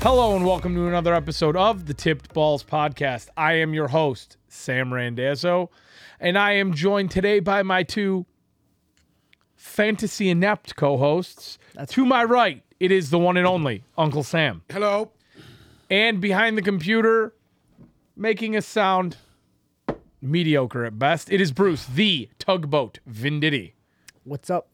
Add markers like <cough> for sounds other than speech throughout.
Hello and welcome to another episode of the Tipped Balls podcast. I am your host, Sam Randazzo, and I am joined today by my two fantasy inept co-hosts. to my right, it is the one and only Uncle Sam. Hello. And behind the computer, making a sound mediocre at best, it is Bruce, the tugboat Venditti. What's up?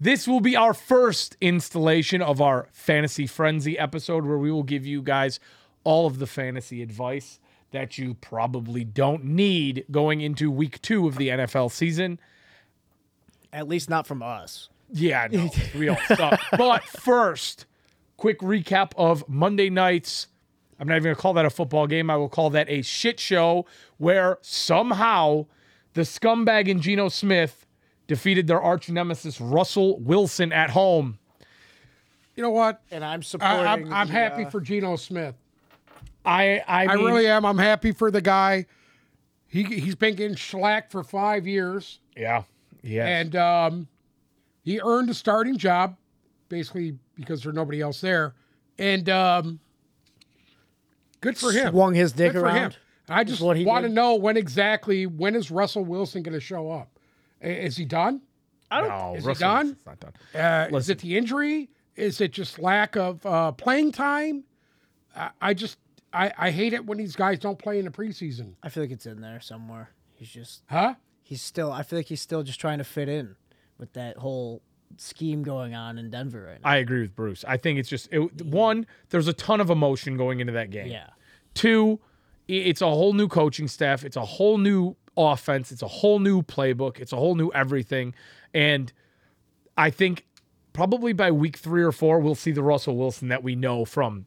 This will be our first installation of our Fantasy Frenzy episode where we will give you guys all of the fantasy advice that you probably don't need going into week two of the NFL season. At least not from us. Yeah, no, we all suck. <laughs> But first, quick recap of Monday night's. I'm not even gonna call that a football game. I will call that a shit show where somehow the scumbag and Geno Smith defeated their arch nemesis Russell Wilson at home. You know what? And I'm supporting. I'm, I'm the, happy uh, for Geno Smith. I I, I mean, really am. I'm happy for the guy. He he's been getting shellacked for five years, yeah yeah and um, he earned a starting job, basically because there's nobody else there, and um, good for him. swung his dick Good him. around. I just what he want to know when exactly when is Russell Wilson going to show up? I- Is he done? I don't. No, is he done? Wilson's not done. Uh, is it the injury? Is it just lack of uh, playing time? I, I just I, I hate it when these guys don't play in the preseason. I feel like it's in there somewhere. He's just. Huh? He's still. I feel like he's still just trying to fit in with that whole scheme going on in Denver right now. I agree with Bruce. I think it's just it, one. There's a ton of emotion going into that game. yeah. Two, it's a whole new coaching staff. It's a whole new offense. It's a whole new playbook. It's a whole new everything. And I think probably by week three or four, we'll see the Russell Wilson that we know from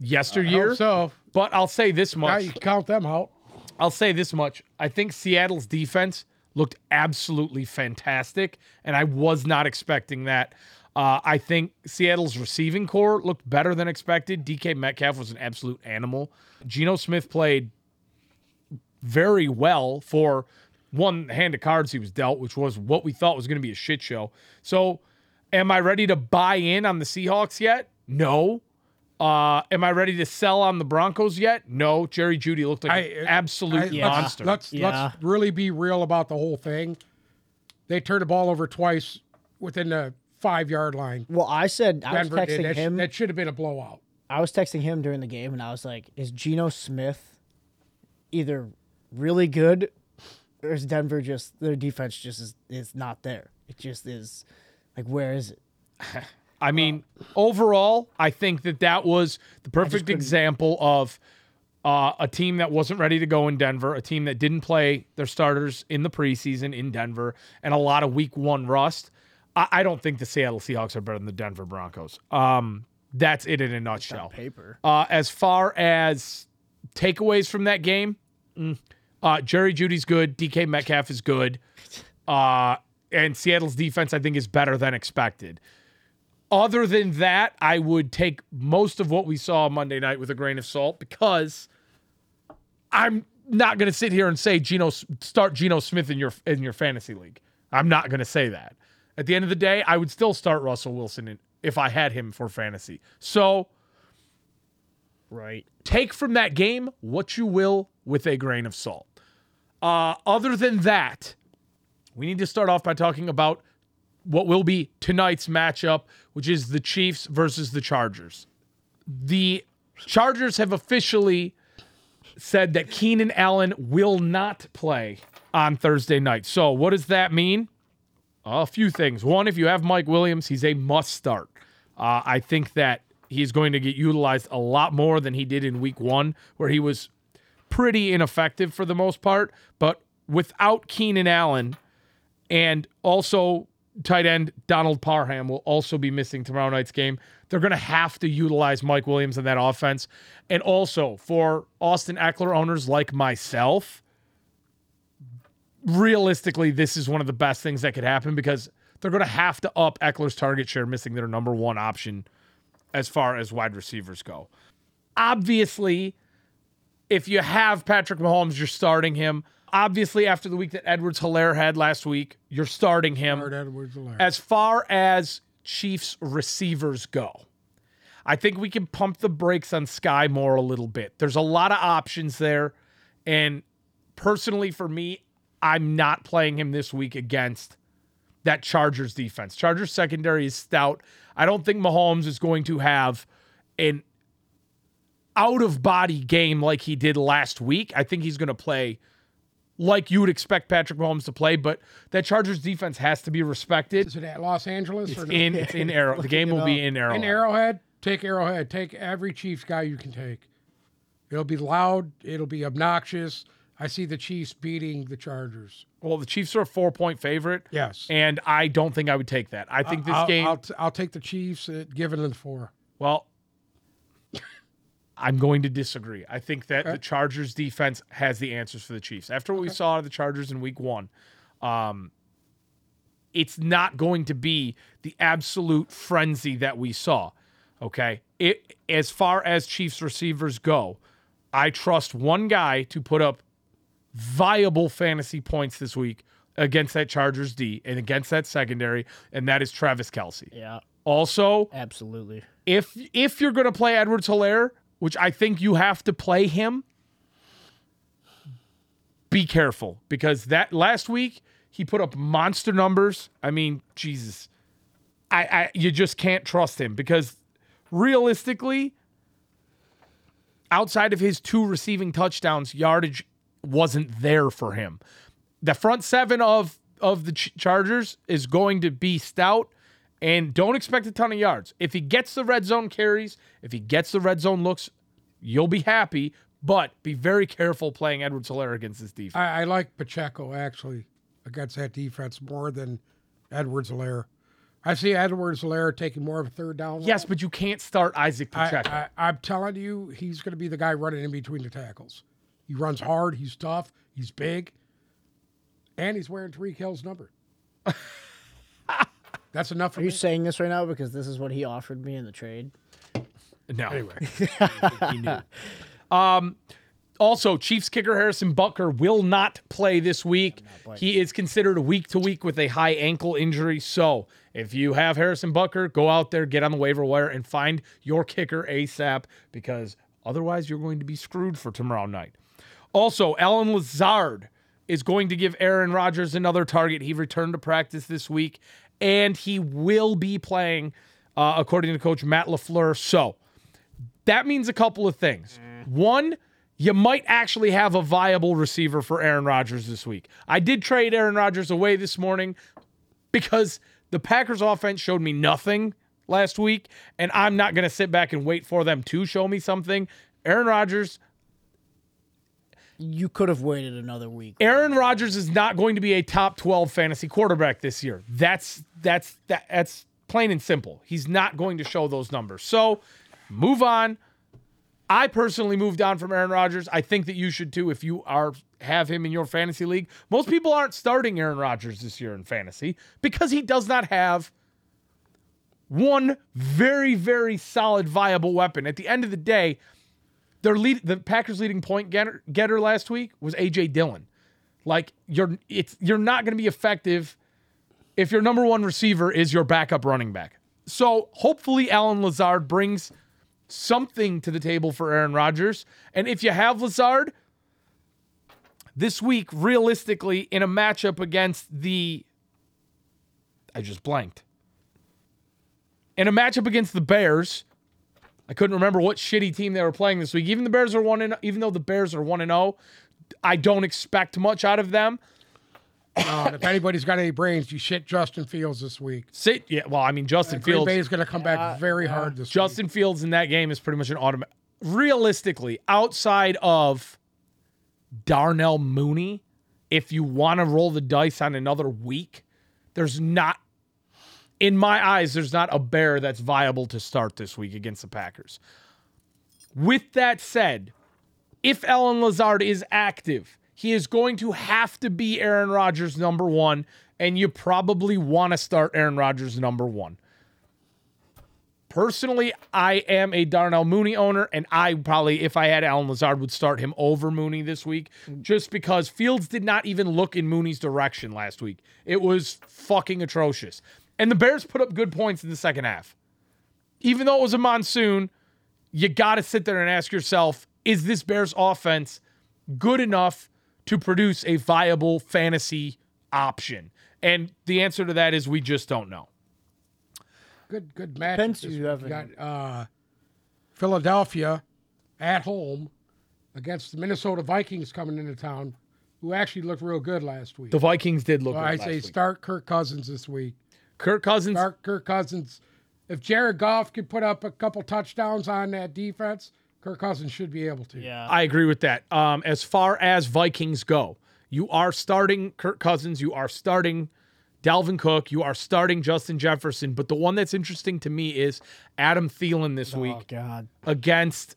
yesteryear. Hope so But I'll say this now much. you count them out. I'll say this much. I think Seattle's defense looked absolutely fantastic, and I was not expecting that. Uh, I think Seattle's receiving core looked better than expected. DK Metcalf was an absolute animal. Geno Smith played very well for one hand of cards he was dealt, which was what we thought was going to be a shit show. So, am I ready to buy in on the Seahawks yet? No. Uh, am I ready to sell on the Broncos yet? No. Jerry Jeudy looked like an absolute I- monster. Let's Yeah. let's really be real about the whole thing. They turned the ball over twice within the five yard line. Well, I said I was Denver did. texting That, sh- him. that should have been a blowout. I was texting him during the game, and I was like, "Is Geno Smith either really good, or is Denver just their defense just is, is not there? It just is. Like, where is it? <laughs> I mean, overall, I think that that was the perfect example of uh, a team that wasn't ready to go in Denver, a team that didn't play their starters in the preseason in Denver, and a lot of week one rust. I, I don't think the Seattle Seahawks are better than the Denver Broncos. Um, that's it in a nutshell. Paper. Uh, as far as takeaways from that game, mm, uh, Jerry Jeudy's good. DK Metcalf is good. Uh, and Seattle's defense, I think, is better than expected. Other than that, I would take most of what we saw Monday night with a grain of salt because I'm not going to sit here and say Geno start Geno Smith in your in your fantasy league. I'm not going to say that. At the end of the day, I would still start Russell Wilson in, if I had him for fantasy. So Right. take from that game what you will with a grain of salt. Uh, other than that, we need to start off by talking about what will be tonight's matchup, which is the Chiefs versus the Chargers. The Chargers have officially said that Keenan Allen will not play on Thursday night. So, what does that mean? A few things. One, if you have Mike Williams, he's a must start. Uh, I think that he's going to get utilized a lot more than he did in week one, where he was pretty ineffective for the most part. But without Keenan Allen and also tight end Donald Parham will also be missing tomorrow night's game. They're going to have to utilize Mike Williams in that offense. And also for Austin Ekeler owners like myself, realistically, this is one of the best things that could happen because they're going to have to up Ekeler's target share, missing their number one option as far as wide receivers go. Obviously, if you have Patrick Mahomes, you're starting him. Obviously, after the week that Edwards Helaire had last week, you're starting him. As far as Chiefs receivers go, I think we can pump the brakes on Skyy Moore a little bit. There's a lot of options there. And personally, for me, I'm not playing him this week against that Chargers defense. Chargers secondary is stout. I don't think Mahomes is going to have an out of body game like he did last week. I think he's going to play like you would expect Patrick Mahomes to play, but that Chargers defense has to be respected. Is it at Los Angeles It's in it's in Arrow. The <laughs> game will be in Arrow. in Arrowhead? Take Arrowhead. Take every Chiefs guy you can take. It'll be loud. It'll be obnoxious. I see the Chiefs beating the Chargers. Well, the Chiefs are a four point favorite. Yes. And I don't think I would take that. I think this I'll, game, I'll, t- I'll take the Chiefs at giving them four. well, I'm going to disagree. I think that the Chargers defense has the answers for the Chiefs. After what we saw of the Chargers in week one, um, it's not going to be the absolute frenzy that we saw. Okay. It as far as Chiefs receivers go, I trust one guy to put up viable fantasy points this week against that Chargers D and against that secondary, and that is Travis Kelce. Yeah, Also, absolutely. if if you're going to play Edwards Helaire, which I think you have to play him, be careful because that last week he put up monster numbers. I mean, Jesus, I, I you just can't trust him because realistically, outside of his two receiving touchdowns, yardage wasn't there for him. The front seven of of the Ch- Chargers is going to be stout and don't expect a ton of yards. If he gets the red zone carries, if he gets the red zone looks, you'll be happy, but be very careful playing Edwards Helaire against this defense. I, I like Pacheco actually against that defense more than Edwards Helaire. I see Edwards Helaire taking more of a third down. yes, but you can't start Isaac I, Pacheco. I, I'm telling you, he's going to be the guy running in between the tackles. He runs hard. He's tough. He's big, and he's wearing Tyreek Hill's number. <laughs> That's enough for Are you saying this right now because this is what he offered me in the trade? no. Anyway, <laughs> he knew. Um, also, Chiefs kicker Harrison Butker will not play this week. He is considered week to week with a high ankle injury. So, if you have Harrison Butker, go out there, get on the waiver wire, and find your kicker ASAP because otherwise you're going to be screwed for tomorrow night. Also, Allen Lazard is going to give Aaron Rodgers another target. He returned to practice this week, and he will be playing, uh, according to Coach Matt LaFleur. So, that means a couple of things. One, you might actually have a viable receiver for Aaron Rodgers this week. I did trade Aaron Rodgers away this morning because the Packers offense showed me nothing last week, and I'm not going to sit back and wait for them to show me something. Aaron Rodgers, You could have waited another week. Aaron Rodgers is not going to be a top 12 fantasy quarterback this year. That's that's that, that's plain and simple. He's not going to show those numbers. So, move on. I personally moved on from Aaron Rodgers. I think that you should too if you are have him in your fantasy league. Most people aren't starting Aaron Rodgers this year in fantasy because he does not have one very very solid viable weapon. At the end of the day, their lead the Packers leading point getter, getter last week was AJ Dillon. Like you're it's you're not going to be effective if your number one receiver is your backup running back. So hopefully Allen Lazard brings something to the table for Aaron Rodgers. And if you have Lazard this week, realistically, in a matchup against the I just blanked. In a matchup against the Bears, I couldn't remember what shitty team they were playing this week. Even the Bears are one and even though the Bears are one and zero, I don't expect much out of them. uh, if anybody's got any brains, you shit Justin Fields this week. Sit, yeah. Well, I mean, Justin Green Fields. Bay is going to come back very hard this week. Justin Fields in that game is pretty much an automatic. Realistically, outside of Darnell Mooney, if you want to roll the dice on another week, there's not, in my eyes, there's not a bear that's viable to start this week against the Packers. With that said, if Allen Lazard is active, he is going to have to be Aaron Rodgers number one, and you probably want to start Aaron Rodgers number one. Personally, I am a Darnell Mooney owner, and I probably, if I had Allen Lazard, would start him over Mooney this week, just because Fields did not even look in Mooney's direction last week. It was fucking atrocious. And the Bears put up good points in the second half. even though it was a monsoon, you got to sit there and ask yourself is this Bears offense good enough to produce a viable fantasy option? And the answer to that is we just don't know. Good, good match. Depends you have got uh, Philadelphia at home against the Minnesota Vikings coming into town, who actually looked real good last week. The Vikings did look So good I last say week. start Kirk Cousins this week. Kirk Cousins Start Kirk Cousins. If Jared Goff could put up a couple touchdowns on that defense, Kirk Cousins should be able to. Yeah. I agree with that. Um, as far as Vikings go, you are starting Kirk Cousins, you are starting Dalvin Cook, you are starting Justin Jefferson. But the one that's interesting to me is Adam Thielen this oh week God. against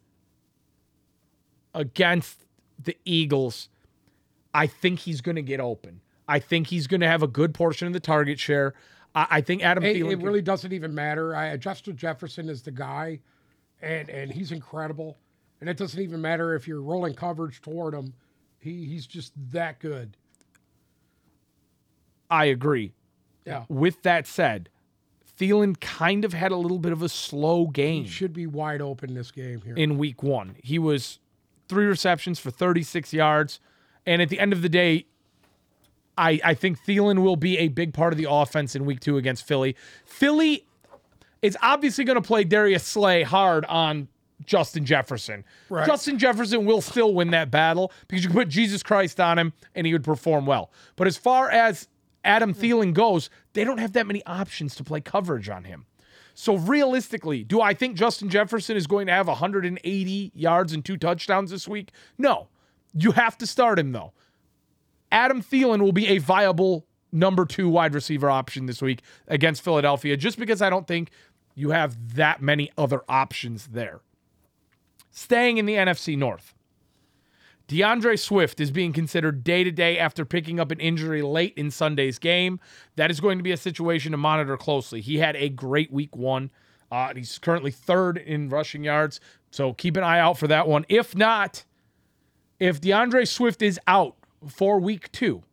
against the Eagles. I think he's going to get open. I think he's going to have a good portion of the target share. I, I think Adam It, Thielen. it can- really doesn't even matter. I Justin Jefferson is the guy, and and he's incredible. And it doesn't even matter if you're rolling coverage toward him. He he's just that good. I agree. Yeah. With that said, Thielen kind of had a little bit of a slow game. He should be wide open this game here. in week one. He was three receptions for 36 yards. And at the end of the day, I, I think Thielen will be a big part of the offense in week two against Philly. Philly is obviously going to play Darius Slay hard on Justin Jefferson. Right. Justin Jefferson will still win that battle because you can put Jesus Christ on him and he would perform well. But as far as Adam hmm. Thielen goes, they don't have that many options to play coverage on him. So realistically, do I think Justin Jefferson is going to have 180 yards and two touchdowns this week? No. You have to start him though. Adam Thielen will be a viable number two wide receiver option this week against Philadelphia, just because I don't think you have that many other options there. Staying in the NFC North. D'Andre Swift is being considered day to day after picking up an injury late in Sunday's game. That is going to be a situation to monitor closely. He had a great week one. Uh, he's currently third in rushing yards. So keep an eye out for that one. If not, if D'Andre Swift is out for week two,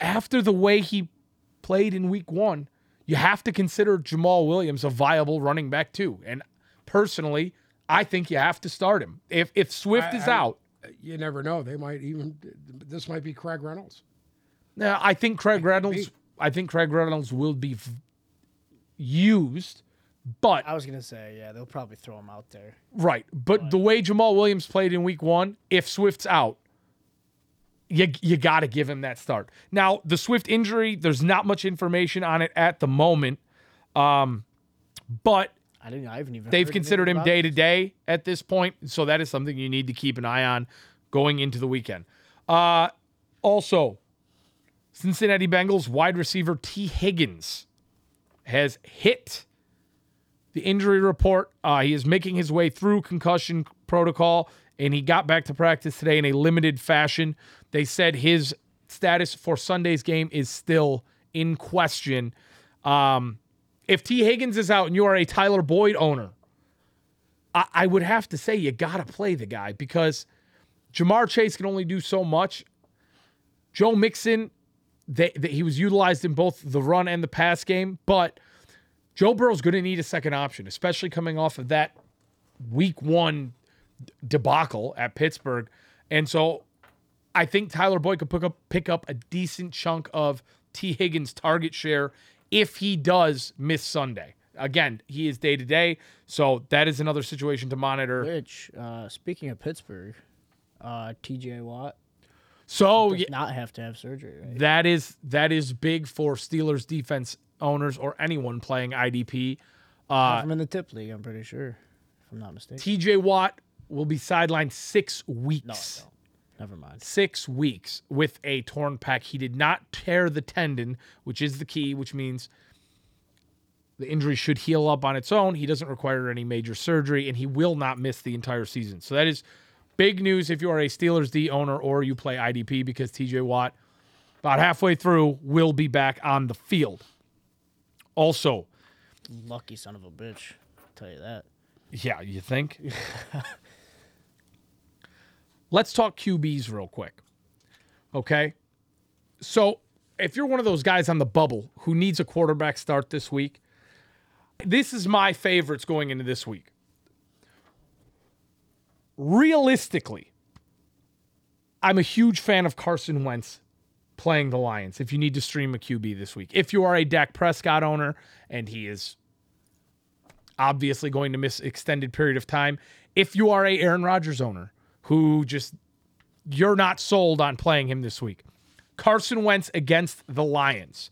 after the way he played in week one, you have to consider Jamaal Williams a viable running back too. And personally, I think you have to start him. If if Swift I- is I- out, you never know. They might even. This might be Craig Reynolds. now I think Craig Reynolds. I think Craig Reynolds will be v- used, but I was gonna say, yeah, they'll probably throw him out there. right. But the way Jamaal Williams played in Week One, if Swift's out, you you got to give him that start. Now the Swift injury, there's not much information on it at the moment, um, but I didn't. I haven't even. They've considered him day to day at this point, so that is something you need to keep an eye on going into the weekend. Uh, also, Cincinnati Bengals wide receiver Tee Higgins has hit the injury report. Uh, he is making his way through concussion protocol, and he got back to practice today in a limited fashion. They said his status for Sunday's game is still in question. Um, if Tee Higgins is out and you are a Tyler Boyd owner, I, I would have to say you got to play the guy because Ja'Marr Chase can only do so much. Joe Mixon, they, he was utilized in both the run and the pass game, but Joe Burrow's going to need a second option, especially coming off of that week one debacle at Pittsburgh. And so I think Tyler Boyd could pick up pick up a decent chunk of Tee Higgins' target share if he does miss Sunday. Again, he is day to day, so that is another situation to monitor. Which, uh, speaking of Pittsburgh, uh, T.J. Watt So yeah, not have to have surgery, right? that is that is big for Steelers defense owners or anyone playing IDP. Uh, him in the tip league, I'm pretty sure, if I'm not mistaken. TJ Watt will be sidelined six no, I weeks. don't. Never mind. Six weeks with a torn pec. He did not tear the tendon, which is the key, which means the injury should heal up on its own. He doesn't require any major surgery, and he will not miss the entire season. So that is big news if you are a Steelers D owner or you play IDP because TJ Watt, about halfway through, will be back on the field. Also, Lucky son of a bitch. I'll tell you that. Yeah, you think? <laughs> Let's talk QBs real quick. Okay. So, if you're one of those guys on the bubble who needs a quarterback start this week, This is my favorites going into this week. Realistically, I'm a huge fan of Carson Wentz playing the Lions if you need to stream a QB this week. If you are a Dak Prescott owner and he is obviously going to miss extended period of time, if you are a Aaron Rodgers owner who just you're not sold on playing him this week. Carson Wentz against the Lions.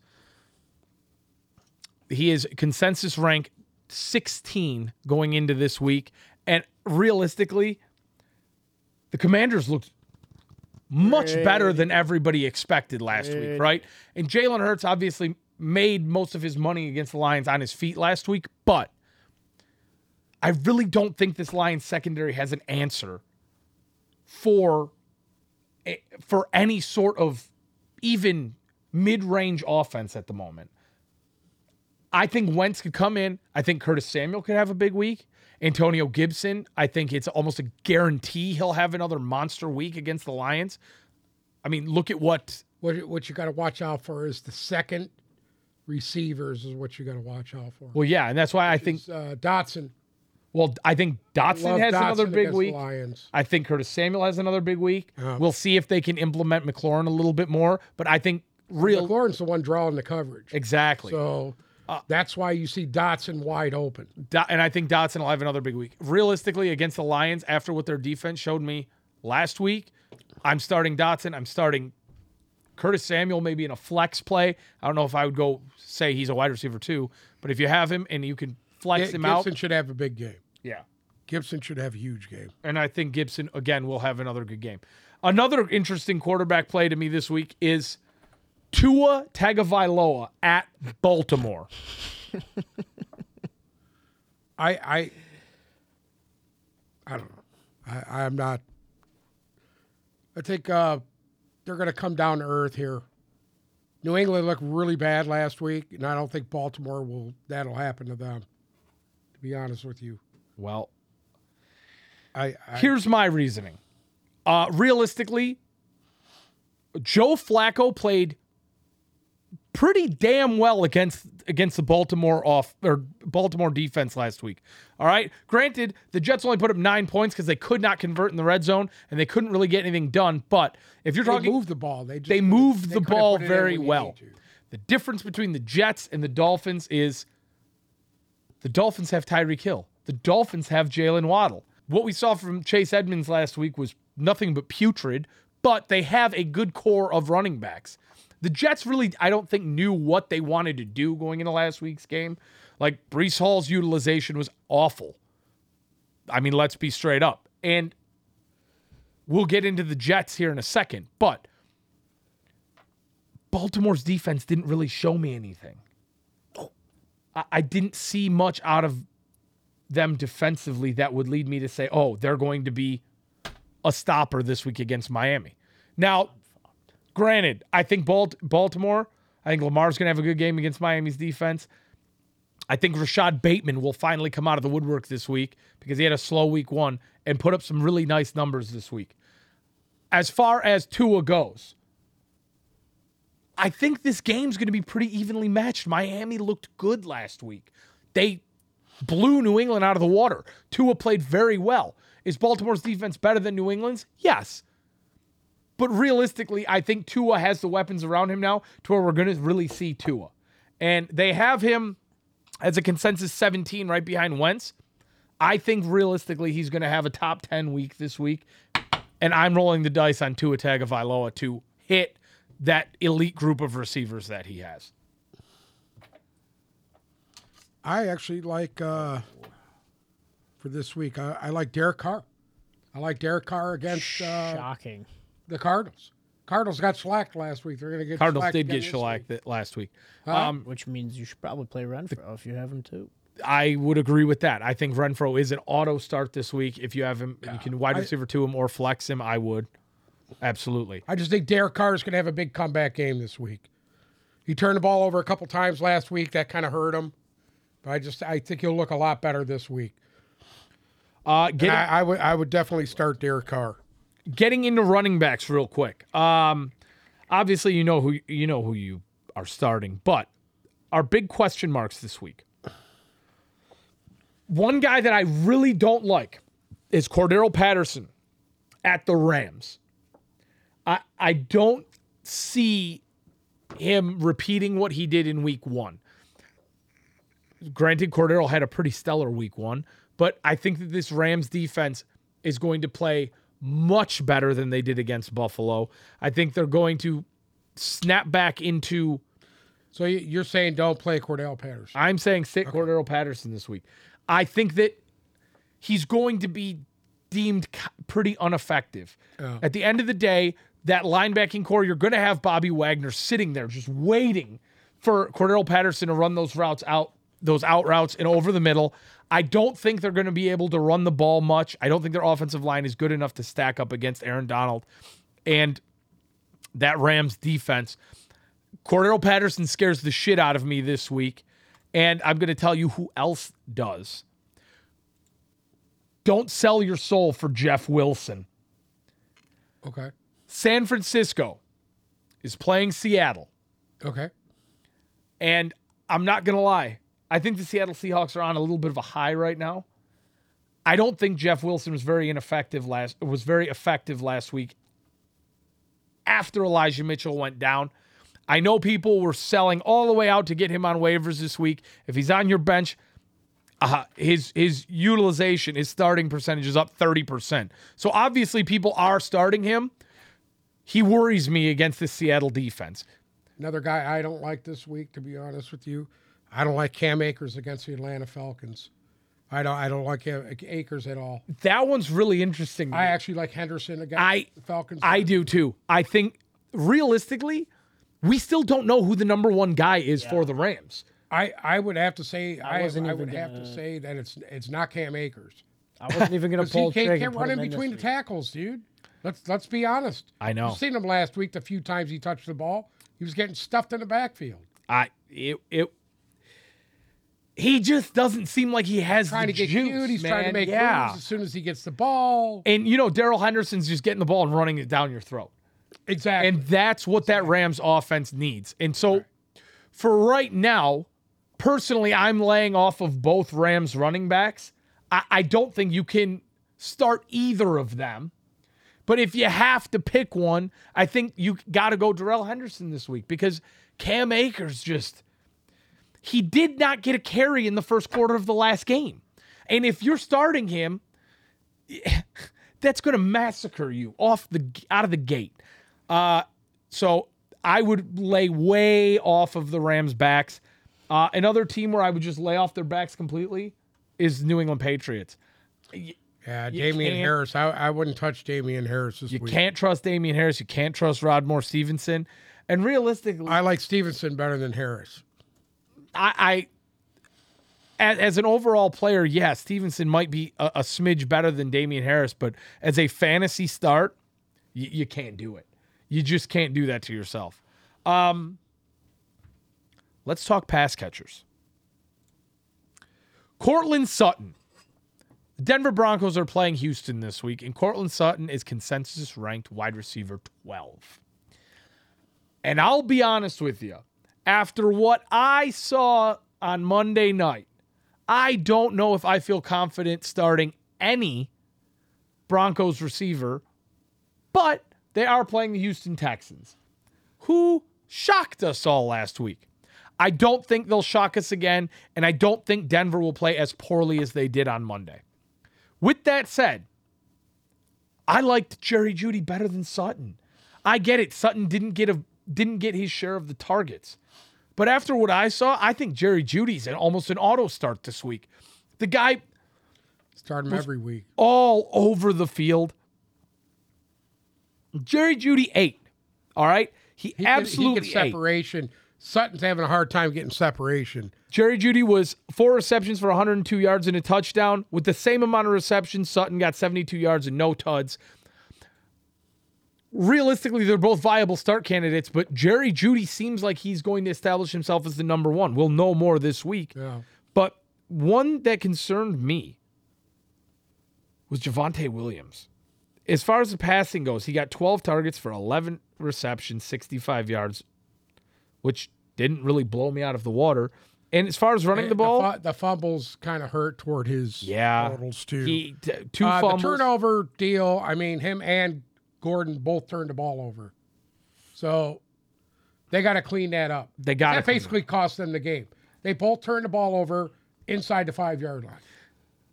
He is consensus rank 16 going into this week. And realistically, the Commanders looked much better than everybody expected last week, right? And Jalen Hurts obviously made most of his money against the Lions on his feet last week, but I really don't think this Lions secondary has an answer for eh, for any sort of even mid-range offense at the moment. I think Wentz could come in. I think Curtis Samuel could have a big week. Antonio Gibson, I think it's almost a guarantee he'll have another monster week against the Lions. I mean, look at what What what you got to watch out for is the second receivers is what you got to watch out for. well, yeah, and that's why I think uh, Dotson well, I think Dotson has Dotson another big week. Lions. I think Curtis Samuel has another big week. Yeah. We'll see if they can implement McLaurin a little bit more, but I think real McLaurin's the one drawing the coverage, exactly. so Uh, that's why you see Dotson wide open. Do- and I think Dotson will have another big week. Realistically, against the Lions, after what their defense showed me last week, I'm starting Dotson. I'm starting Curtis Samuel, maybe in a flex play. I don't know if I would go say he's a wide receiver too, but if you have him and you can flex him Gibson out, should have a big game. yeah. Gibson should have a huge game. And I think Gibson again will have another good game. Another interesting quarterback play to me this week is Tua Tagovailoa at Baltimore. <laughs> I I I don't know. I I'm not. I think uh, they're going to come down to earth here. New England looked really bad last week, and I don't think Baltimore will. That'll happen to them. To be honest with you, Well, I, I Here's my reasoning. Uh, realistically, Joe Flacco played pretty damn well against against the Baltimore off or Baltimore defense last week. All right. Granted, the Jets only put up nine points because they could not convert in the red zone and they couldn't really get anything done. But if you're they talking, moved the ball. They they moved the ball put it in very well. The difference between the Jets and the Dolphins is the Dolphins have Tyreek Hill. The Dolphins have Jaylen Waddle. What we saw from Chase Edmonds last week was nothing but putrid, but they have a good core of running backs. The Jets really, I don't think, knew what they wanted to do going into last week's game. Like Breece Hall's utilization was awful. I mean, let's be straight up. And we'll get into the Jets here in a second, but Baltimore's defense didn't really show me anything. I, didn't see much out of them defensively that would lead me to say, oh, they're going to be a stopper this week against Miami. Now, granted, I think Balt- Baltimore, I think Lamar's going to have a good game against Miami's defense. I think Rashod Bateman will finally come out of the woodwork this week because he had a slow week one and put up some really nice numbers this week. As far as Tua goes, I think this game's going to be pretty evenly matched. Miami looked good last week. They blew New England out of the water. Tua played very well. Is Baltimore's defense better than New England's? Yes. But realistically, I think Tua has the weapons around him now to where we're going to really see Tua. And they have him as a consensus 17 right behind Wentz. I think realistically he's going to have a top 10 week this week. And I'm rolling the dice on Tua Tagovailoa to hit that elite group of receivers that he has. I actually like uh, for this week. I, I like Derek Carr. I like Derek Carr against uh, Shocking. the Cardinals. Cardinals got slacked last week. They're going to get Cardinals slacked did get this shellacked week. last week. Huh? Um, Which means you should probably play Renfrow if you have him too. I would agree with that. I think Renfrow is an auto start this week. If you have him, you can wide I- receiver to him or flex him. I would absolutely. I just think Derek Carr is going to have a big comeback game this week. He turned the ball over a couple times last week. That kind of hurt him. But I just I think he'll look a lot better this week. Uh, getting, I, I would I would definitely start Derek Carr. getting into running backs real quick. Um, obviously, you know who you know who you are starting, but our big question marks this week. One guy that I really don't like is Cordero Patterson at the Rams. I I don't see him repeating what he did in week one. Granted, Cordero had a pretty stellar week one, but I think that this Rams defense is going to play much better than they did against Buffalo. I think they're going to snap back into. So you- you're saying don't play Cordell Patterson? I'm saying sit Cordell Patterson this week. I think that he's going to be deemed pretty ineffective. At the end of the day, that linebacking core, you're going to have Bobby Wagner sitting there just waiting for Cordero Patterson to run those routes out, those out routes and over the middle. I don't think they're going to be able to run the ball much. I don't think their offensive line is good enough to stack up against Aaron Donald and that Rams defense. Cordero Patterson scares the shit out of me this week. And I'm going to tell you who else does. Don't sell your soul for Jeff Wilson. Okay. San Francisco is playing Seattle. Okay. And I'm not going to lie. I think the Seattle Seahawks are on a little bit of a high right now. I don't think Jeff Wilson was very ineffective last was very effective last week after Elijah Mitchell went down. I know people were selling all the way out to get him on waivers this week. If he's on your bench, uh, his his utilization, his starting percentage is up 30%. So obviously people are starting him. He worries me against the Seattle defense. Another guy I don't like this week, to be honest with you. I don't like Cam Akers against the Atlanta Falcons. I don't. I don't like Akers at all. That one's really interesting. I actually like Henderson against I- the Falcons. I do too. I think realistically, we still don't know who the number one guy is for the Rams. I, I would have to say I, I, wasn't even would have to gonna- say that it's it's not Cam Akers. I wasn't even gonna <laughs> Because he pull can't, can't run him in between the week. tackles, dude. Let's let's be honest. I know. You've seen him last week. The few times he touched the ball, he was getting stuffed in the backfield, I it it. He just doesn't seem like he has trying to get juice, cute. He's trying to make yeah. moves as soon as he gets the ball. And you know, Darrell Henderson's just getting the ball and running it down your throat. Exactly. And that's what that Rams offense needs. And so for right now, personally, I'm laying off of both Rams running backs. I, I don't think you can start either of them. But if you have to pick one, I think you got to go Darrell Henderson this week because Cam Akers just he did not get a carry in the first quarter of the last game. And if you're starting him, <laughs> that's going to massacre you off the out of the gate. Uh, so I would lay way off of the Rams' backs. Uh, another team where I would just lay off their backs completely is New England Patriots. Yeah, Damien Harris. I, I wouldn't touch Damien Harris this You week. can't trust Damien Harris. You can't trust Rodmore Stevenson. And realistically, I like Stevenson better than Harris. I, I as, as an overall player, yeah, Stevenson might be a, a smidge better than Damian Harris, but as a fantasy start, you, you can't do it. You just can't do that to yourself. Um, let's talk pass catchers. Courtland Sutton. Denver Broncos are playing Houston this week, and Courtland Sutton is consensus ranked wide receiver 12. And I'll be honest with you, after what I saw on Monday night, I don't know if I feel confident starting any Broncos receiver, but they are playing the Houston Texans, who shocked us all last week. I don't think they'll shock us again, and I don't think Denver will play as poorly as they did on Monday. With that said, I liked Jerry Jeudy better than Sutton. I get it. Sutton didn't get a didn't get his share of the targets. But after what I saw, I think Jerry Jeudy's an almost an auto start this week. The guy Start him every week. all over the field. Jerry Judy ate. All right. He, He absolutely can, he can ate. separation. Sutton's having a hard time getting separation. Jerry Jeudy was four receptions for 102 yards and a touchdown. With the same amount of receptions, Sutton got 72 yards and no tuds. Realistically, they're both viable start candidates, but Jerry Jeudy seems like he's going to establish himself as the number one. We'll know more this week. Yeah. But one that concerned me was Javonte Williams. As far as the passing goes, he got 12 targets for 11 receptions, 65 yards, which didn't really blow me out of the water. And as far as running the ball, fu- the fumbles kind of hurt toward his yeah, totals too. he t- two uh, the turnover deal. I mean, him and Gordon both turned the ball over, so they got to clean that up. They gotta That basically cost them the game. They both turned the ball over inside the five yard line.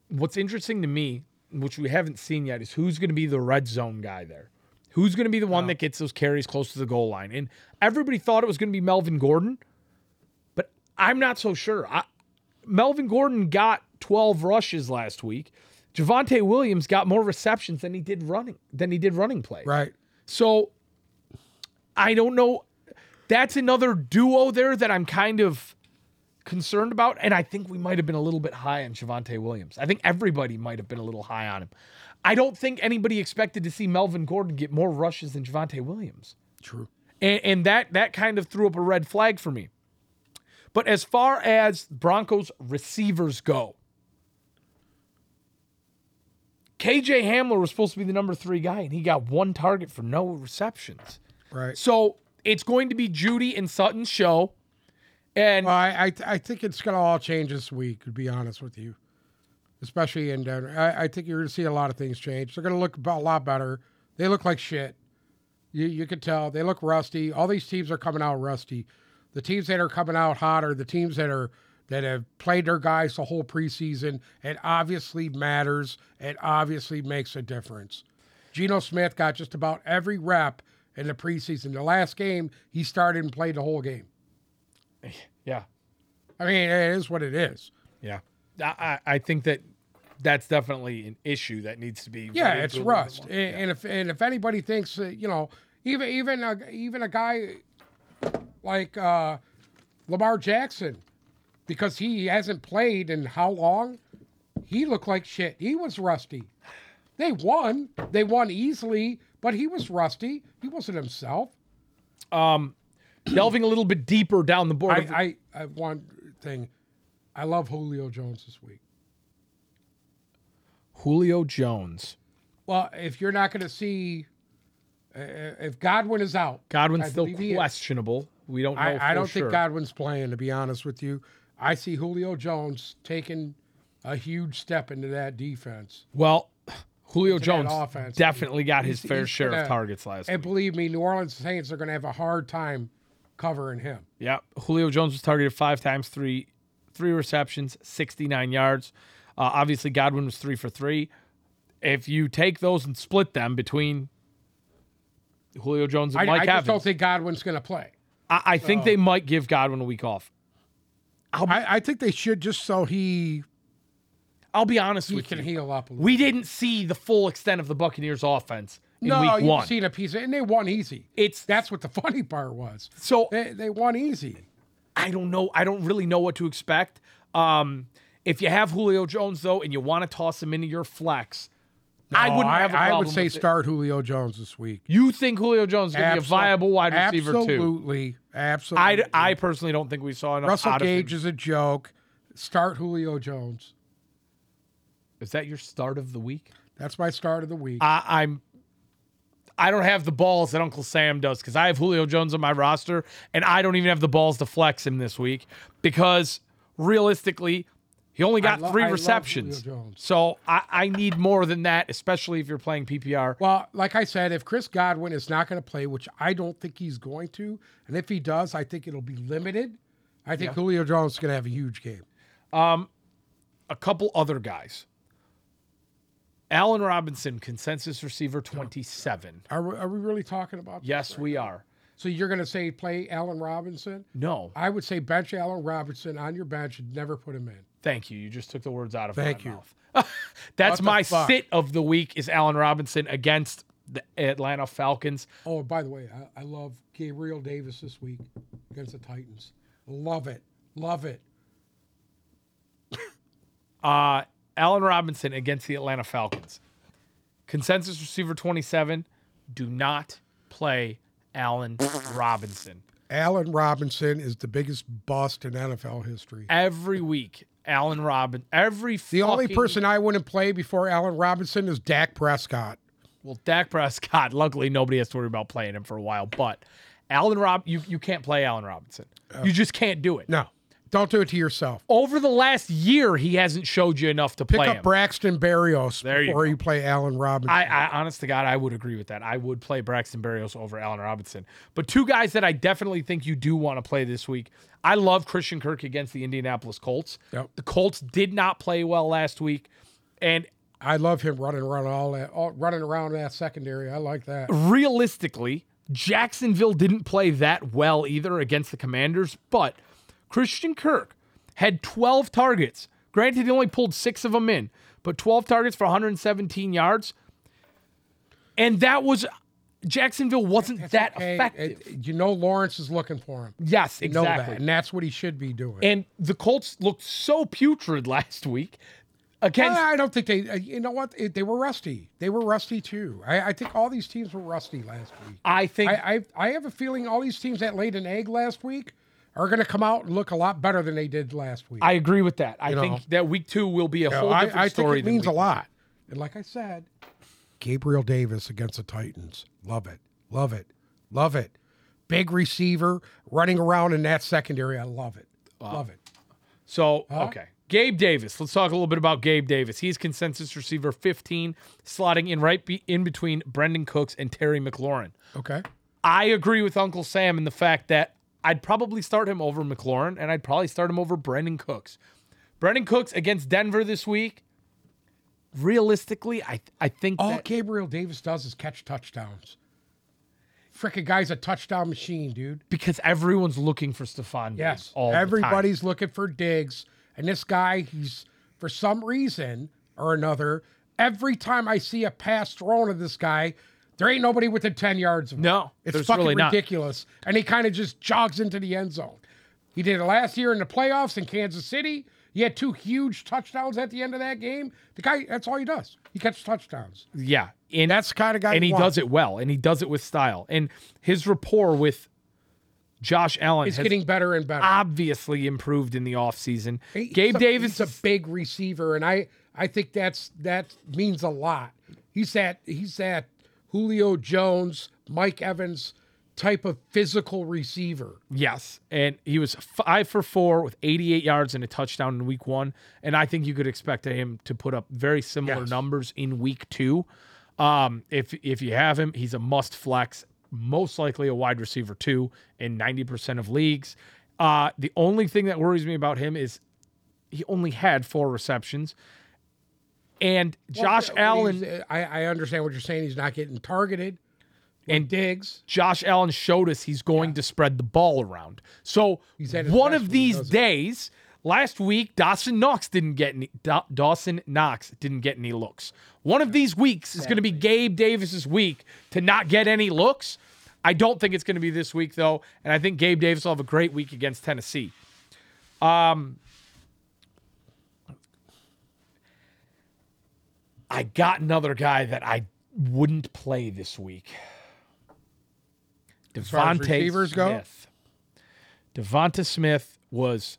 What's interesting to me, which we haven't seen yet, is who's going to be the red zone guy there. Who's going to be the one that gets those carries close to the goal line? And everybody thought it was going to be Melvin Gordon, I'm not so sure. I, Melvin Gordon got 12 rushes last week. Javonte Williams got more receptions than he did running than he did running plays. Right. So I don't know. That's another duo there that I'm kind of concerned about. And I think we might have been a little bit high on Javonte Williams. I think everybody might have been a little high on him. I don't think anybody expected to see Melvin Gordon get more rushes than Javonte Williams. True. And, and that that kind of threw up a red flag for me. But as far as Broncos receivers go, KJ Hamler was supposed to be the number three guy, and he got one target for no receptions. Right. So it's going to be Jeudy and Sutton's show. And Well, I I, I think it's gonna all change this week. To be honest with you, especially in Denver, I, I think you're gonna see a lot of things change. They're gonna look a lot better. They look like shit. You you can tell they look rusty. All these teams are coming out rusty. The teams that are coming out hot are the teams that are that have played their guys the whole preseason. It obviously matters. It obviously makes a difference. Geno Smith got just about every rep in the preseason. The last game, he started and played the whole game. <laughs> yeah, I mean, it is what it is. yeah, I, I think that that's definitely an issue that needs to be. Yeah, it's into a little bit rust. And, and if and if anybody thinks that you know, even even a, even a guy like uh, Lamar Jackson, because he hasn't played in how long, he looked like shit. He was rusty. They won. They won easily, but he was rusty. He wasn't himself. Um, <clears throat> Delving a little bit deeper down the board. I, the- I, I one thing. I love Julio Jones this week. Julio Jones. Well, if you're not going to see, uh, if Godwin is out, Godwin's still believe he is. questionable. We don't know. I, I don't sure. think Godwin's playing, to be honest with you. I see Julio Jones taking a huge step into that defense. Well, Julio Jones offense. definitely got his He's- fair he's share of gonna- targets last And week. believe me, New Orleans Saints are going to have a hard time covering him. Yeah, Julio Jones was targeted five times, three three receptions, 69 yards. Uh, obviously, Godwin was three for three. If you take those and split them between Julio Jones and I, Mike I just Evans, don't think Godwin's going to play. I, I think they might give Godwin a week off. I, I think they should just so he, I'll be honest he with can you. heal up a little. We didn't see the full extent of the Buccaneers' offense in no, week you've one. seen a piece of, and they won easy. It's That's what the <laughs> funny part was. so They, they won easy. I don't know. I don't really know what to expect. Um, if you have Julio Jones though, and you want to toss him into your flex, I wouldn't have a I would say start Julio Jones this week. You think Julio Jones is going to be a viable wide receiver too? Absolutely, absolutely. I, I personally don't think we saw enough. Russell out of him. Gage is a joke. Start Julio Jones. Is that your start of the week? That's my start of the week. I, I'm. I don't have the balls that Uncle Sam does because I have Julio Jones on my roster, and I don't even have the balls to flex him this week because realistically, he only got lo- three I receptions. So I, I need more than that, especially if you're playing PPR. well, like I said, if Chris Godwin is not going to play, which I don't think he's going to, and if he does, I think it'll be limited. I think Julio Jones is going to have a huge game. Um, a couple other guys. Allen Robinson, consensus receiver 27. Are we, are we really talking about? Yes, we are. So you're going to say play Allen Robinson? No, I would say bench Allen Robinson on your bench and never put him in. Thank you. You just took the words out of Thank my you. mouth. <laughs> That's my fuck? sit of the week is Allen Robinson against the Atlanta Falcons. Oh, by the way, I, I love Gabriel Davis this week against the Titans. Love it. Love it. <laughs> Uh, Allen Robinson against the Atlanta Falcons. Consensus receiver 27. Do not play Allen Robinson. Allen Robinson is the biggest bust in NFL history. Every week, Allen Robin. Every The only person I wouldn't play before Allen Robinson is Dak Prescott. Well, Dak Prescott, luckily nobody has to worry about playing him for a while, but Allen Rob you, you can't play Allen Robinson. You uh, just can't do it. No. Don't do it to yourself. Over the last year, he hasn't showed you enough to Pick play up him. Braxton Berrios There you before go. you play Allen Robinson. I, I, honest to God, I would agree with that. I would play Braxton Berrios over Allen Robinson. But two guys that I definitely think you do want to play this week. I love Christian Kirk against the Indianapolis Colts. Yep. The Colts did not play well last week, and I love him running around all that, all, running around that secondary. I like that. realistically, Jacksonville didn't play that well either against the Commanders, but Christian Kirk had 12 targets. Granted, he only pulled six of them in, but 12 targets for 117 yards. And that was Jacksonville wasn't that Okay, effective. it- you know Lawrence is looking for him. yes, You know that, exactly. and that's what he should be doing. And the Colts looked so putrid <laughs> last week against I don't think they. uh, You know what? They were rusty. They were rusty too. I, I think all these teams were rusty last week. I think I, I I have a feeling all these teams that laid an egg last week are going to come out and look a lot better than they did last week. I agree with that. I know. think that week 2 will be a You whole I, different I think story it means a lot. And like I said, Gabriel Davis against the Titans. Love it. Love it. Love it. Big receiver running around in that secondary. I love it. Love it. So, okay. Gabe Davis. Let's talk a little bit about Gabe Davis. He's consensus receiver 15, slotting in right be- in between Brandin Cooks and Terry McLaurin. Okay. I agree with Uncle Sam in the fact that I'd probably start him over McLaurin and I'd probably start him over Brandin Cooks. Brandin Cooks against Denver this week. Realistically, I I think All that Gabriel Davis does is catch touchdowns. Frickin' guy's a touchdown machine, dude. because everyone's looking for Diggs Yes. all the time. Everybody's looking for Diggs. And this guy, he's for some reason or another, every time I see a pass thrown at this guy, there ain't nobody within 10 yards of him. No, It's fucking really not. ridiculous. And he kind of just jogs into the end zone. He did it last year in the playoffs in Kansas City. He had two huge touchdowns at the end of that game. The guy, that's all he does. He catches touchdowns. Yeah, and That's the kind of guy and he want. does it well, and he does it with style. And his rapport with Josh Allen has getting better and better. obviously improved in the offseason. He- Gabe a- Davis he's a big receiver, and I I think that's that means a lot. He's that he's that Julio Jones, Mike Evans type of physical receiver. Yes, and he was five for four with 88 yards and a touchdown in week one, and I think you could expect him to put up very similar Yes. numbers in week two. Um, if if you have him, he's a must flex, most likely a wide receiver two in 90% of leagues. Uh, the only thing that worries me about him is he only had four receptions, and Josh Well, Allen. I, I understand what you're saying. He's not getting targeted. And Diggs, Josh Allen showed us he's going to spread the ball around. So one of these days, last week, Dawson Knox didn't get any. Da- Dawson Knox didn't get any looks. One of these weeks is going to be Gabe Davis's week to not get any looks. I don't think it's going to be this week though, and I think Gabe Davis will have a great week against Tennessee. Um, I got another guy that I wouldn't play this week. DeVonta receivers go? Smith. DeVonta Smith was,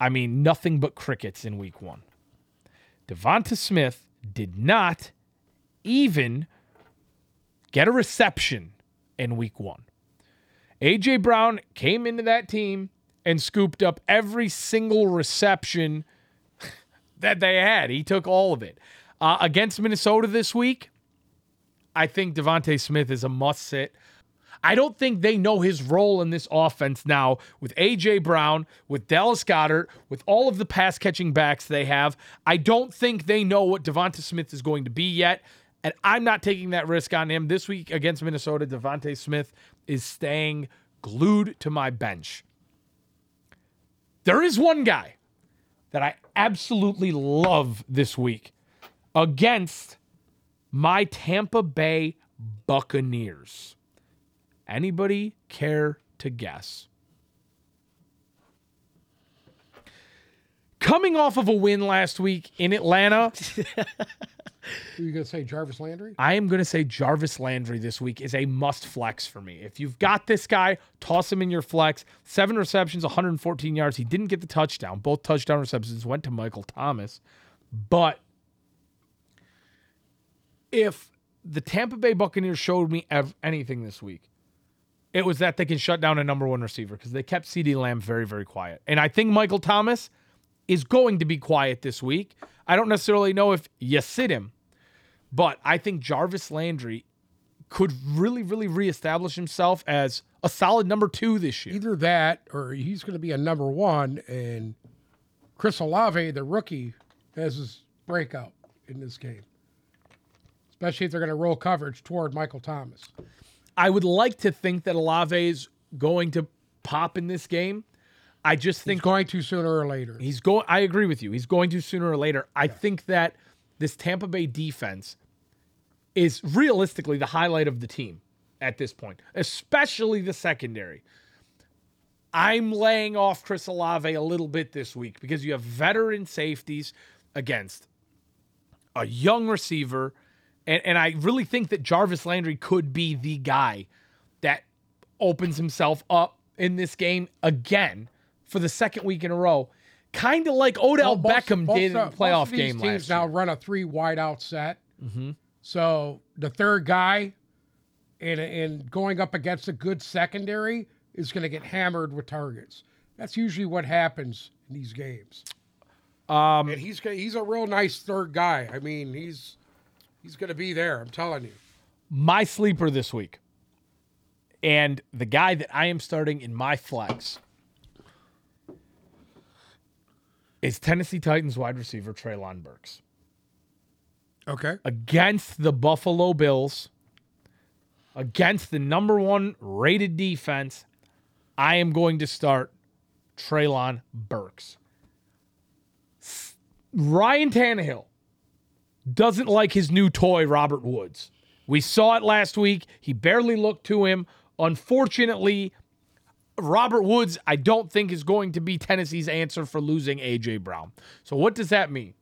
I mean, nothing but crickets in week one. DeVonta Smith did not even get a reception in week one. AJ Brown came into that team and scooped up every single reception that they had. He took all of it. Uh, against Minnesota this week, I think DeVonta Smith is a must sit. I don't think they know his role in this offense now with AJ Brown, with Dallas Goedert, with all of the pass catching backs they have. I don't think they know what DeVonta Smith is going to be yet. And I'm not taking that risk on him. This week against Minnesota, DeVonta Smith is staying glued to my bench. There is one guy that I absolutely love this week against my Tampa Bay Buccaneers. Anybody care to guess? Coming off of a win last week in Atlanta, <laughs> Who you gonna say Jarvis Landry? I am going to say Jarvis Landry this week is a must flex for me. If you've got this guy, toss him in your flex. Seven receptions, 114 yards. He didn't get the touchdown. Both touchdown receptions went to Michael Thomas. But if the Tampa Bay Buccaneers showed me ev- anything this week, it was that they can shut down a number one receiver because they kept CeeDee Lamb very, very quiet. And I think Michael Thomas is going to be quiet this week. I don't necessarily know if you sit him, but I think Jarvis Landry could really, really reestablish himself as a solid number two this year. Either that or he's going to be a number one, and Chris Olave, the rookie, has his breakout in this game. Especially if they're going to roll coverage toward Michael Thomas. I would like to think that Olave is going to pop in this game. I just He's think going to sooner or later. He's going. I agree with you. He's going to sooner or later. I think that this Tampa Bay defense is realistically the highlight of the team at this point, especially the secondary. I'm laying off Chris Olave a little bit this week because you have veteran safeties against a young receiver, and, and I really think that Jarvis Landry could be the guy that opens himself up in this game again for the second week in a row, kind of like Odell Well, Beckham did in the of- playoff both of these game teams last now year. run a three wide out set. So the third guy, and and going up against a good secondary, is going to get hammered with targets. That's usually what happens in these games. Um, And he's he's a real nice third guy. I mean, he's he's going to be there. I'm telling you. my sleeper this week, and the guy that I am starting in my flex is Tennessee Titans wide receiver Treylon Burks Okay. against the Buffalo Bills, against the number one rated defense. I am going to start Treylon Burks. Ryan Tannehill doesn't like his new toy, Robert Woods. We saw it last week. He barely looked to him. Unfortunately, Robert Woods, I don't think, is going to be Tennessee's answer for losing A.J. Brown. So, what does that mean?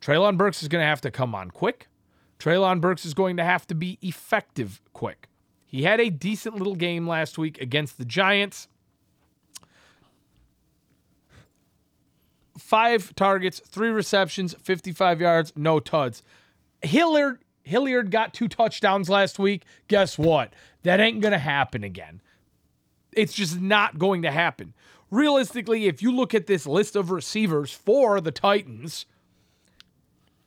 Treylon Burks is going to have to come on quick. Treylon Burks is going to have to be effective quick. He had a decent little game last week against the Giants. Five targets, three receptions, 55 yards, no tuds. Hilliard Hilliard got two touchdowns last week. Guess what? That ain't going to happen again. It's just not going to happen. Realistically, if you look at this list of receivers for the Titans,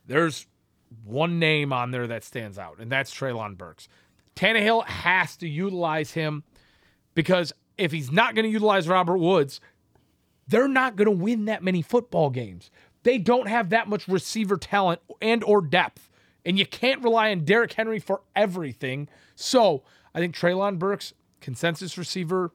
there's one name on there that stands out, and that's Treylon Burks. Tannehill has to utilize him because if he's not going to utilize Robert Woods, they're not going to win that many football games. They don't have that much receiver talent and or depth, and you can't rely on Derrick Henry for everything. So I think Traylon Burks, consensus receiver,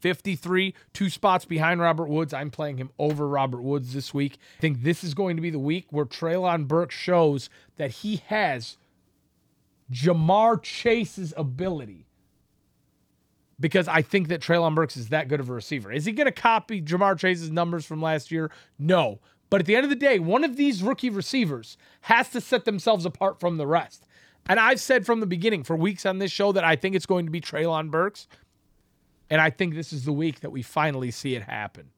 53, two spots behind Robert Woods. I'm playing him over Robert Woods this week. I think this is going to be the week where Treylon Burke shows that he has Ja'Marr Chase's ability. Because I think that Treylon Burks is that good of a receiver. Is he going to copy Ja'Marr Chase's numbers from last year? No. But at the end of the day, one of these rookie receivers has to set themselves apart from the rest. And I've said from the beginning for weeks on this show that I think it's going to be Treylon Burks. And I think this is the week that we finally see it happen.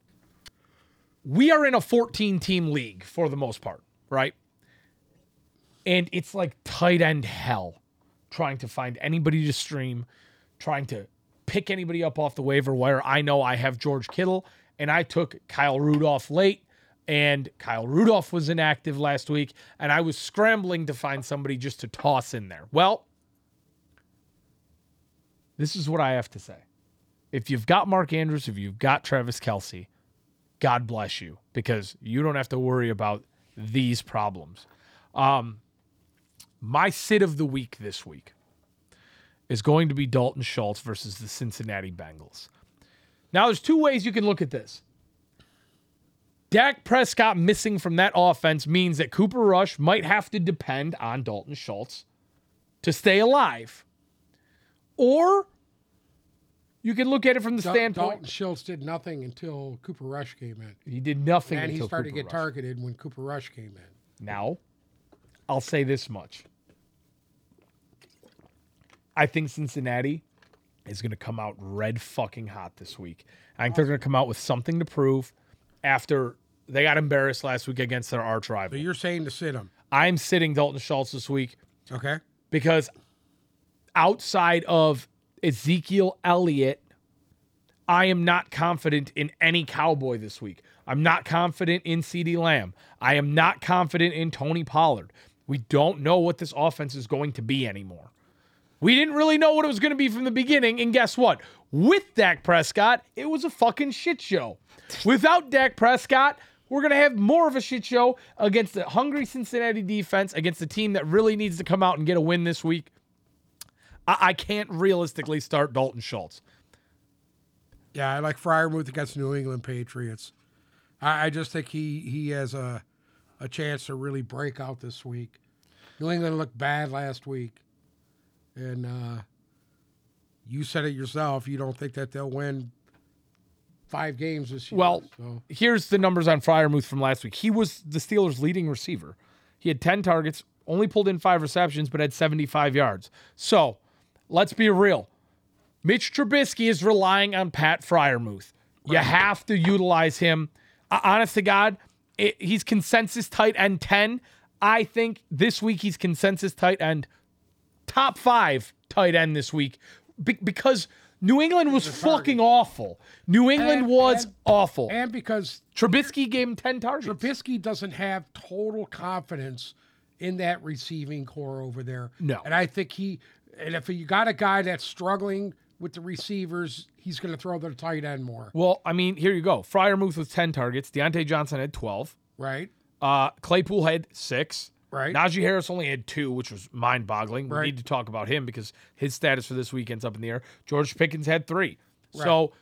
We are in a 14 team league for the most part, right? And it's like tight end hell trying to find anybody to stream, trying to pick anybody up off the waiver wire. I know I have George Kittle and I took Kyle Rudolph late and Kyle Rudolph was inactive last week and I was scrambling to find somebody just to toss in there. Well, this is what I have to say. If you've got Mark Andrews, if you've got Travis Kelce, God bless you because you don't have to worry about these problems. Um, my sit of the week this week is going to be Dalton Schultz versus the Cincinnati Bengals. Now, there's two ways you can look at this. Dak Prescott missing from that offense means that Cooper Rush might have to depend on Dalton Schultz to stay alive. Or you can look at it from the Dal- standpoint Dalton Schultz did nothing until Cooper Rush came in. he did nothing And he started Cooper to get Rush. targeted when Cooper Rush came in. Now, I'll say this much. I think Cincinnati is going to come out red fucking hot this week. I think they're going to come out with something to prove after they got embarrassed last week against their arch So rival. you're saying to sit him. I'm sitting Dalton Schultz this week Okay. because outside of Ezekiel Elliott. I am not confident in any Cowboy this week. I'm not confident in CeeDee Lamb. I am not confident in Tony Pollard. We don't know what this offense is going to be anymore. We didn't really know what it was going to be from the beginning. And guess what? With Dak Prescott, it was a fucking shit show. Without Dak Prescott, we're going to have more of a shit show against the hungry Cincinnati defense, against the team that really needs to come out and get a win this week. I, I can't realistically start Dalton Schultz. Yeah, I like Freiermuth against New England Patriots. I, I just think he he has a a chance to really break out this week. New England looked bad last week, and uh, you said it yourself. You don't think that they'll win five games this year. Well, so. here's the numbers on Freiermuth from last week. He was the Steelers' leading receiver. He had 10 targets, only pulled in five receptions, but had 75 yards. So let's be real. Mitch Trubisky is relying on Pat Freiermuth. You have to utilize him. Uh, honest to God, it, he's consensus tight end 10. I think this week he's consensus tight end top five tight end this week be- because New England was fucking awful. New England And- was and- awful. and because Trubisky gave him 10 targets. Trubisky doesn't have total confidence in that receiving core over there. No. And I think he, and if you got a guy that's struggling with the receivers, he's going to throw the tight end more, Well, I mean, here you go. Freiermuth with 10 targets. Diontae Johnson had 12. right? Uh, Claypool had six. Right. Najee Harris only had two, which was mind boggling. We need to talk about him because his status for this weekend's up in the air. George Pickens had three. So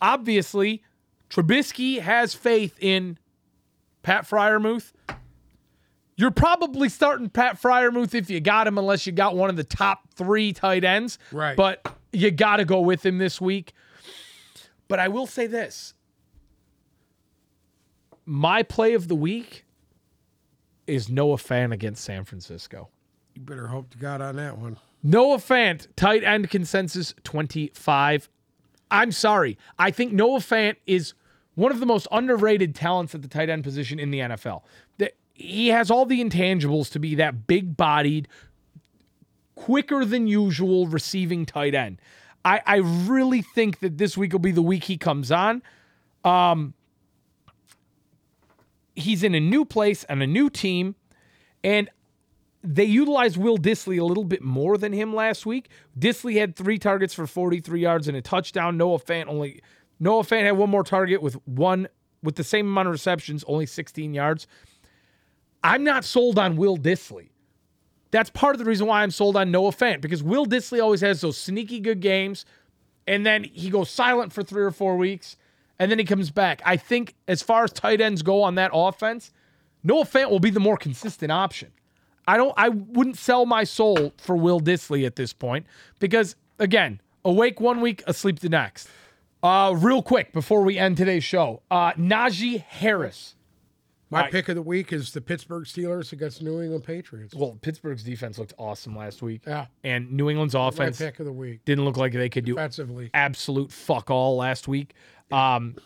obviously, Trubisky has faith in Pat Freiermuth. You're probably starting Pat Freiermuth if you got him, unless you got one of the top three tight ends. Right. But you got to go with him this week. But I will say this my play of the week is Noah Fan against San Francisco. You better hope to God on that one. Noah Fant, tight end consensus 25. I'm sorry. I think Noah Fant is one of the most underrated talents at the tight end position in the NFL. He has all the intangibles to be that big bodied, quicker than usual receiving tight end. I, I really think that this week will be the week he comes on. Um, he's in a new place and a new team, and they utilized Will Dissly a little bit more than him last week. Dissly had three targets for 43 yards and a touchdown. Noah Fant only Noah Fant had one more target with one with the same amount of receptions, only 16 yards. I'm not sold on Will Dissly. That's part of the reason why I'm sold on Noah Fant because Will Dissly always has those sneaky good games, and then he goes silent for three or four weeks, and then he comes back. I think as far as tight ends go on that offense, Noah Fant will be the more consistent option. I don't I wouldn't sell my soul for Will Dissly at this point because again, awake one week, asleep the next. Uh real quick before we end today's show. Uh Najee Harris. My pick of the week is the Pittsburgh Steelers against New England Patriots. Well, Pittsburgh's defense looked awesome last week. Yeah. And New England's My offense pick of the week, didn't look like they could do absolute fuck all last week. Um,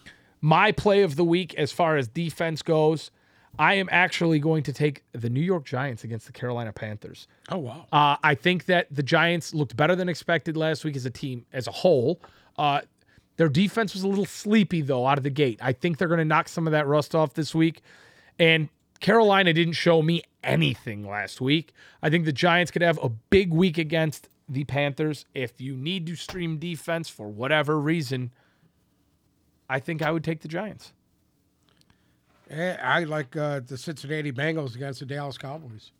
my play of the week, as far as defense goes, I am actually going to take the New York Giants against the Carolina Panthers. Oh wow. Uh, I think that the Giants looked better than expected last week as a team, as a whole. Uh, their defense was a little sleepy, though, out of the gate. I think they're going to knock some of that rust off this week. And Carolina didn't show me anything last week. I think the Giants could have a big week against the Panthers. If you need to stream defense for whatever reason, I think I would take the Giants. Eh, I like uh, the Cincinnati Bengals against the Dallas Cowboys.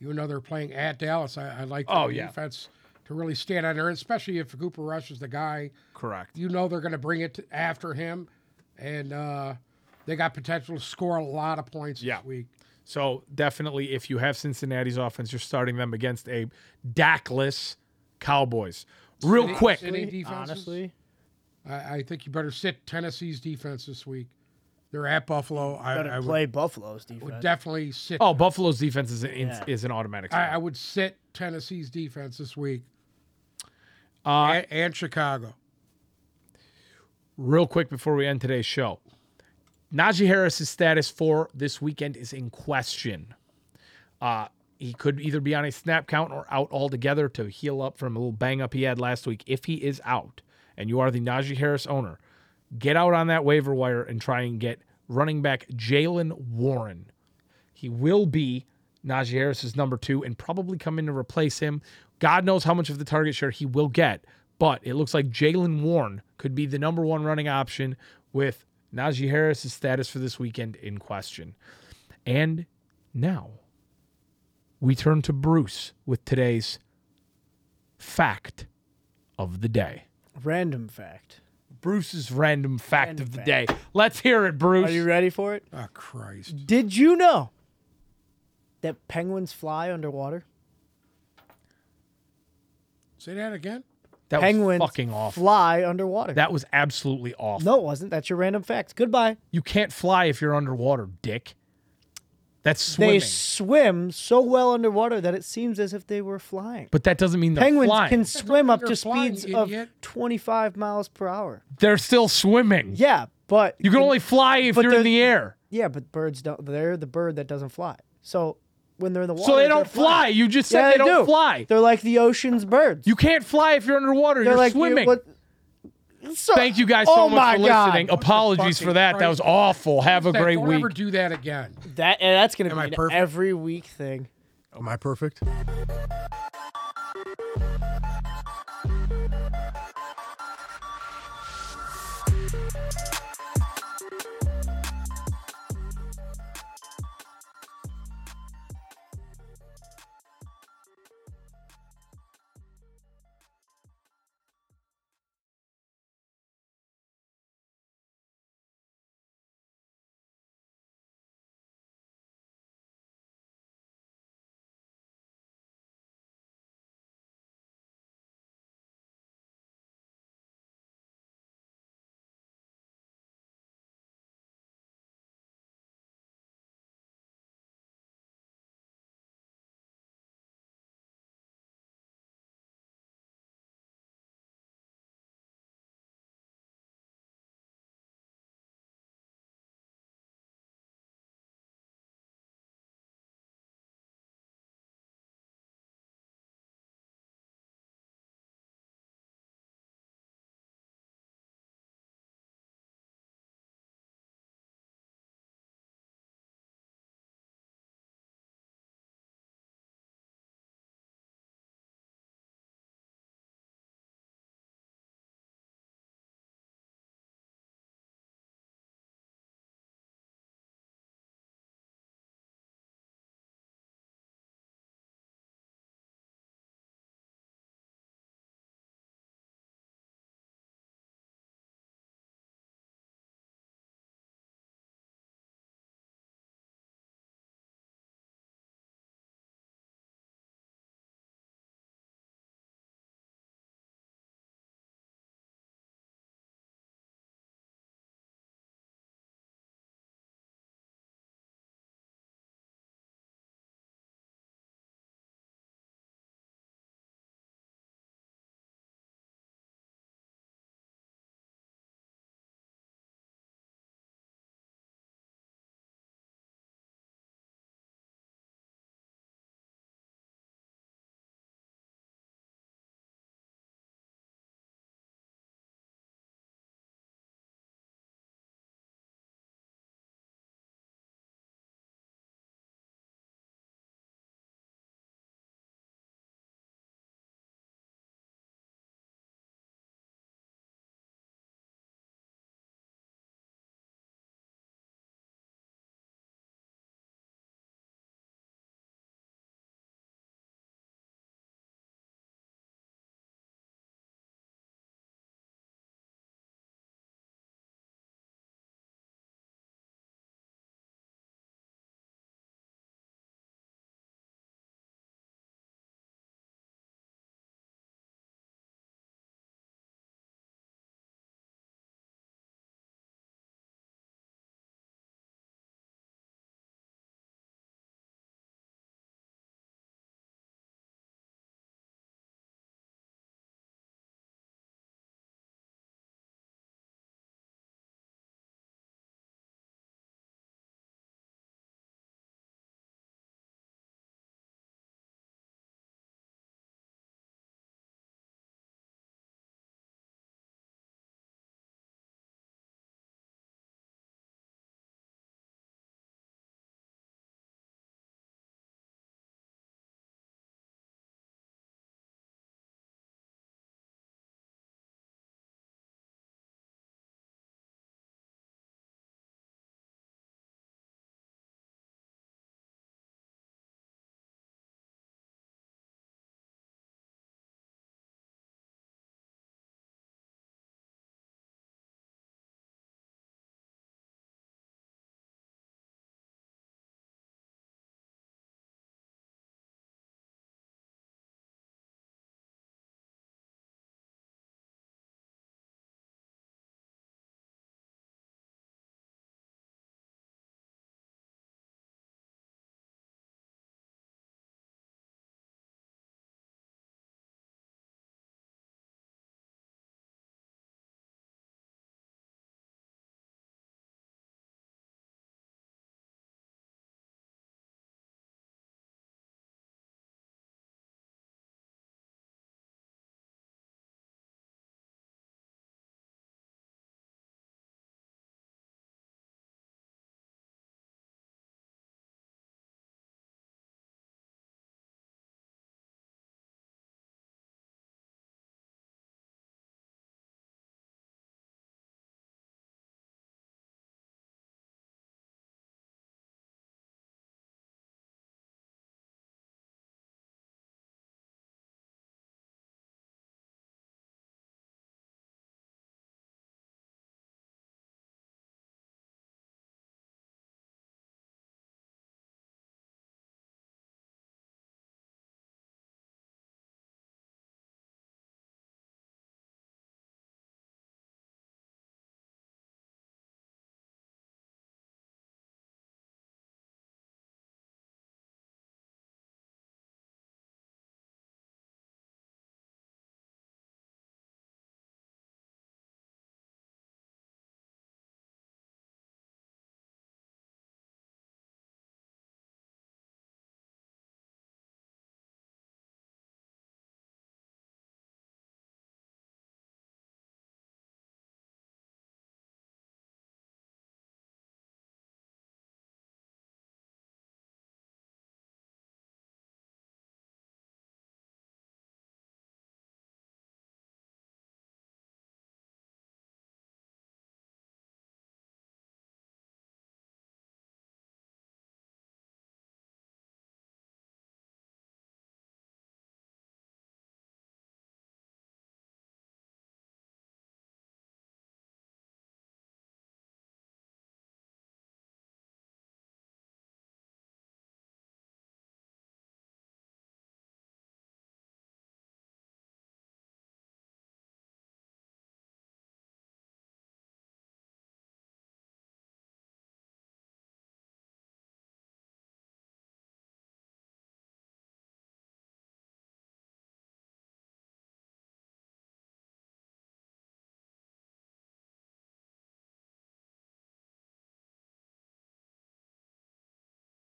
Even though they're playing at Dallas, I, I like the Oh, yeah. defense to really stand on there, especially if Cooper Rush is the guy. Correct. You know they're going to bring it after him, and uh, they got potential to score a lot of points Yeah. this week. So definitely, if you have Cincinnati's offense, you're starting them against a Dakless Cowboys. Real City- quick, City Honestly, I, I think you better sit Tennessee's defense this week. They're at Buffalo. I, better I would, play Buffalo's would defense. definitely sit. oh, Buffalo's defense is an, Yeah. is an automatic. I. I would sit Tennessee's defense this week Uh, and, and Chicago. real quick before we end today's show, Najee Harris's status for this weekend is in question. Uh, he could either be on a snap count or out altogether to heal up from a little bang up he had last week. If he is out and you are the Najee Harris owner, get out on that waiver wire and try and get running back Jaylen Warren. He will be Najee Harris's number two and probably come in to replace him. God knows how much of the target share he will get, but it looks like Jaylen Warren could be the number one running option with Najee Harris's status for this weekend in question. And now we turn to Bruce with today's fact of the day. Random fact. Bruce's random fact Random of the fact. day. Let's hear it, Bruce. Are you ready for it? Oh Christ! Did you know that penguins fly underwater? Say that again. That penguins was fucking awful. fly underwater. That was absolutely awful. no, it wasn't. That's your random fact. Goodbye. You can't fly if you're underwater, dick. That's swimming. They swim so well underwater that it seems as if they were flying. but that doesn't mean they're Penguins flying. can swim up to flying, speeds of idiot. 25 miles per hour. They're still swimming. Yeah, but You can only fly if but you're in the air. yeah, but birds don't. They're the bird that doesn't fly. So when they're in the water, So they don't fly. flying. You just said Yeah, they, they don't do. fly. They're like the ocean's birds. You can't fly if you're underwater. They're you're like swimming. what? So, Thank you guys so oh much my for God. listening. Apologies for that. That was awful. Have a That- great Don't week. ever do that again. That and that's gonna Am I be an perfect? every week thing. Am I perfect?